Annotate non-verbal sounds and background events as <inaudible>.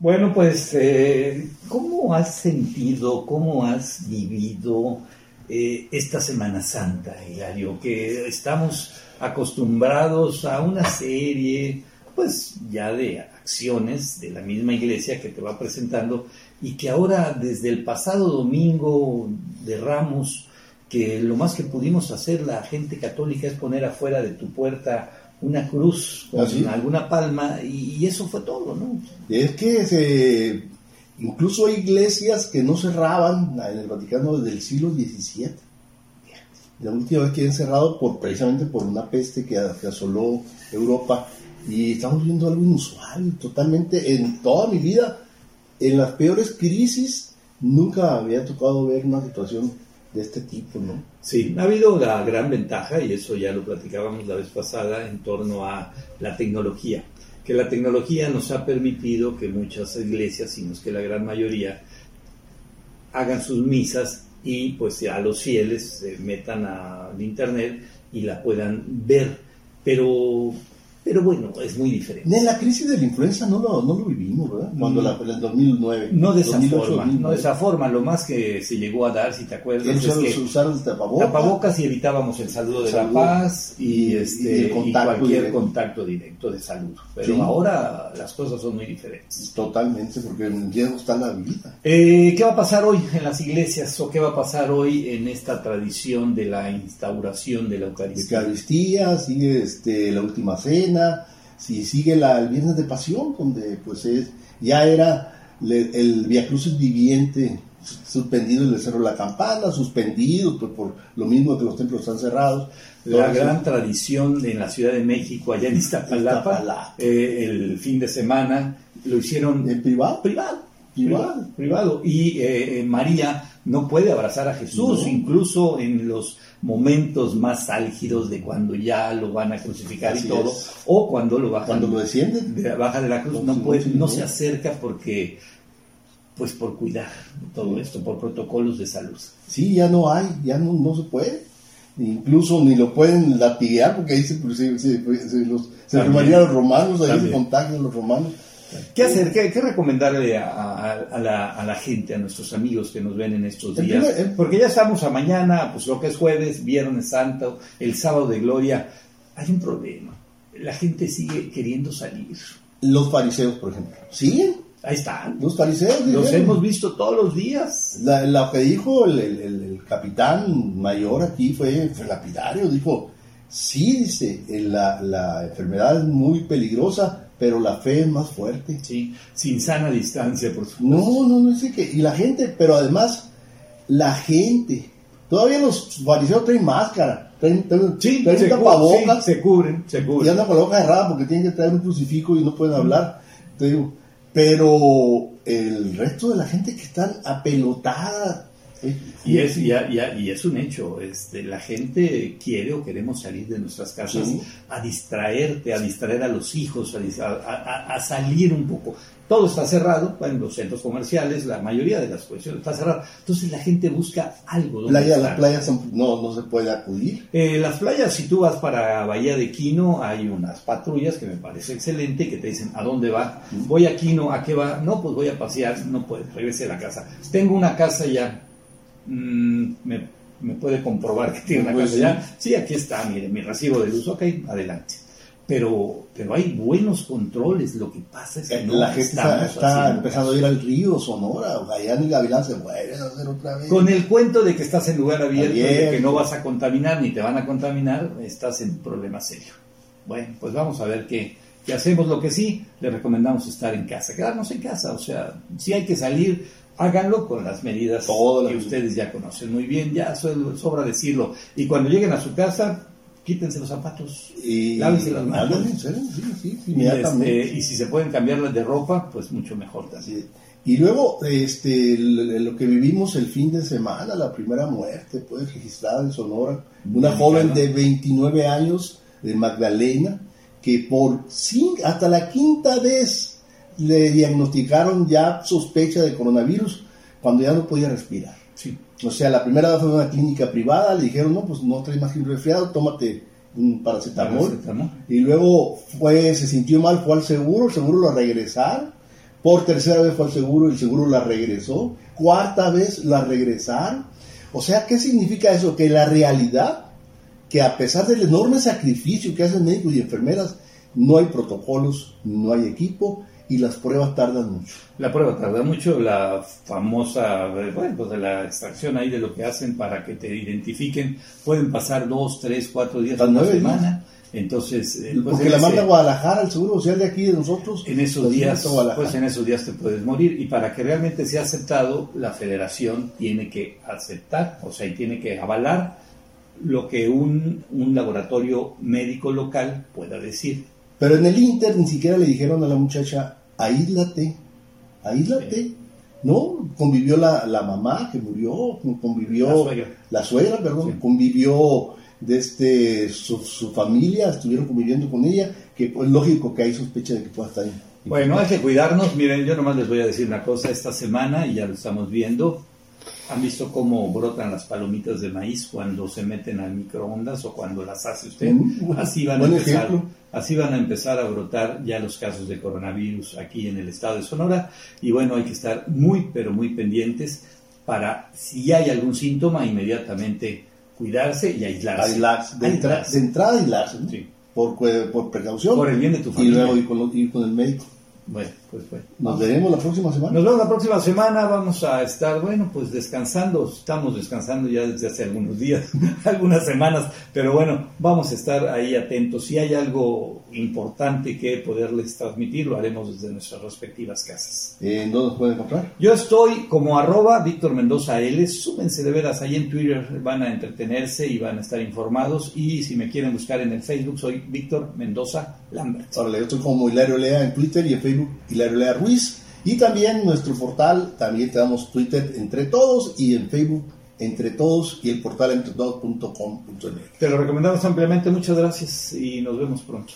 Bueno, pues, eh, ¿cómo has sentido, cómo has vivido eh, esta Semana Santa, Hilario? Que estamos acostumbrados a una serie, pues, ya de acciones de la misma iglesia que te va presentando y que ahora, desde el pasado domingo de Ramos, que lo más que pudimos hacer la gente católica es poner afuera de tu puerta una cruz con ¿Ah, alguna palma y, eso fue todo, ¿no? Es que se, incluso hay iglesias que no cerraban en el Vaticano desde el siglo XVII. La última vez que han cerrado por, precisamente por una peste que, que asoló Europa y estamos viendo algo inusual, totalmente en toda mi vida, en las peores crisis, nunca había tocado ver una situación de este tipo, ¿no? Sí, ha habido la gran ventaja, y eso ya lo platicábamos la vez pasada, en torno a la tecnología, que la tecnología nos ha permitido que muchas iglesias, si no es que la gran mayoría, hagan sus misas y pues a los fieles se metan al internet y la puedan ver. Pero pero bueno, es muy diferente. En la crisis de la influenza no lo, no lo vivimos, ¿verdad? Cuando la, en el 2009. No de esa forma, no de esa forma. Lo más que se llegó a dar, si te acuerdas, es que usaron tapabocas. tapabocas y evitábamos el saludo de la paz y, este, cualquier contacto directo de salud. Pero ahora las cosas son muy diferentes. Totalmente, porque ya no está la vida. Eh, ¿Qué va a pasar hoy en las iglesias o qué va a pasar hoy en esta tradición de la instauración de la Eucaristía? Eucaristía, sigue este, la última cena si sigue la, el Viernes de Pasión, donde pues es, ya era el Via Crucis viviente suspendido el Cerro de la Campana, suspendido por lo mismo que los templos están cerrados. La gran tradición en la Ciudad de México, allá en Iztapalapa, eh, el fin de semana, lo hicieron en privado. Privado. Privado. privado. Y eh, María no puede abrazar a Jesús, incluso en los momentos más álgidos de cuando ya lo van a crucificar y todo, o cuando lo bajan, cuando lo descienden, de, baja de la cruz, no, puede, no se acerca porque, pues por cuidar todo esto, por protocolos de salud. Sí, ya no hay, ya no, no se puede, incluso ni lo pueden latiguear porque ahí se, se, se, los, se los romanos, ahí se contagian los romanos. ¿Qué hacer? ¿Qué, recomendarle a, la, gente, a nuestros amigos que nos ven en estos días? Porque ya estamos a mañana, pues lo que es jueves, Viernes Santo, el sábado de Gloria. Hay un problema. La gente sigue queriendo salir. Los fariseos, por ejemplo. ¿Siguen? Ahí están. Los fariseos. Los hemos visto todos los días. lo que dijo el, capitán mayor aquí fue, lapidario. Dijo, sí, dice, la, la enfermedad es muy peligrosa, pero la fe es más fuerte. Sí, sin sana distancia, por supuesto. No, no, no sé qué. Y la gente, pero además, la gente. Todavía los fariseos traen máscara. Traen, sí, traen se, tapabocas. se cubren, se cubren. Y andan con la boca cerrada porque tienen que traer un crucifijo y no pueden hablar. Te digo, pero el resto de la gente que están apelotada y es, y, y, es un hecho, este, la gente quiere o queremos salir de nuestras casas a distraerte, a distraer a los hijos, a, a, salir un poco. Todo está cerrado, en los centros comerciales, la mayoría de las cuestiones está cerrada. Entonces la gente busca algo. Playa, las playas no, no se puede acudir. Eh, las playas, si tú vas para Bahía de Quino, hay unas patrullas que me parece excelente que te dicen a dónde va. Voy a Quino, ¿a qué va? No, pues voy a pasear, no puede, regrese a la casa. Tengo una casa ya Mm, me, puede comprobar que tiene una pues casa ya. Sí, aquí está, mire, mi recibo de luz, ok, adelante. Pero, pero hay buenos controles, lo que pasa es que eh, la gente está, empezando a ir al río Sonora, o Gavilán se a hacer otra vez. Con el cuento de que estás en lugar abierto, de que no vas a contaminar ni te van a contaminar, estás en problema serio. Bueno, pues vamos a ver qué, qué hacemos. Lo que sí, le recomendamos estar en casa, quedarnos en casa, o sea, si hay que salir, háganlo con las medidas que ustedes ya conocen muy bien, ya sobra decirlo. Y cuando lleguen a su casa, quítense los zapatos, y lávense las manos. Este, y, si se pueden cambiarlas de ropa, pues mucho mejor también. Y luego, este, lo que vivimos el fin de semana, la primera muerte, pues, registrada en Sonora, una joven de 29 años, de Magdalena, que por cinco, hasta la quinta vez le diagnosticaron ya sospecha de coronavirus cuando ya no podía respirar. Sí. O sea, la primera vez fue en una clínica privada, le dijeron, no, pues no traes más que un resfriado, tómate un paracetamol. Y luego fue, se sintió mal, fue al seguro, el seguro lo regresaron, Por tercera vez fue al seguro y el seguro la regresó. Cuarta vez la regresaron. O sea, ¿qué significa eso? Que la realidad, que a pesar del enorme sacrificio que hacen médicos y enfermeras, no hay protocolos, no hay equipo y las pruebas tardan mucho. La prueba tarda mucho, la famosa, bueno, pues de la extracción ahí de lo que hacen para que te identifiquen, pueden pasar dos, tres, cuatro días, una semana. Entonces, eh, pues porque la manda a Guadalajara, el seguro social de aquí de nosotros. En esos días, pues en esos días te puedes morir y para que realmente sea aceptado, la Federación tiene que aceptar, o sea, y tiene que avalar lo que un, un laboratorio médico local pueda decir. Pero en el Inter ni siquiera le dijeron a la muchacha, aíslate, aíslate. ¿No? Convivió la, la, mamá que murió, convivió la suegra, perdón, convivió de este, su, su, familia, estuvieron conviviendo con ella, que es pues, lógico que hay sospecha de que pueda estar ahí. Bueno, hay que cuidarnos. Miren, yo nomás les voy a decir una cosa. Esta semana, y ya lo estamos viendo, ¿Han visto cómo brotan las palomitas de maíz cuando se meten al microondas o cuando las hace usted? Mm, así van a empezar, así van a empezar a brotar ya los casos de coronavirus aquí en el estado de Sonora y bueno, hay que estar muy pero muy pendientes para si hay algún síntoma inmediatamente cuidarse y aislarse. de, entrada aislarse, por, por, precaución. Por el bien de tu familia. Y luego ir con el médico. Bueno, pues bueno. Nos veremos la próxima semana. Nos vemos la próxima semana. Vamos a estar, bueno, pues descansando. Estamos descansando ya desde hace algunos días, <laughs> algunas semanas. Pero bueno, vamos a estar ahí atentos. Si hay algo importante que poderles transmitir, lo haremos desde nuestras respectivas casas. ¿En dónde nos pueden encontrar? Yo estoy como arroba Víctor Mendoza L. Súbense de veras ahí en Twitter. Van a entretenerse y van a estar informados. Y si me quieren buscar en el Facebook, soy Víctor Mendoza Lambert. Ahora, yo estoy como Hilario Lea en Twitter y en Facebook Hilario Lea Ruiz. Y también nuestro portal, también tenemos Twitter entre todos y en Facebook entre todos y el portal entre todos.com.mx. Te lo recomendamos ampliamente, muchas gracias y nos vemos pronto.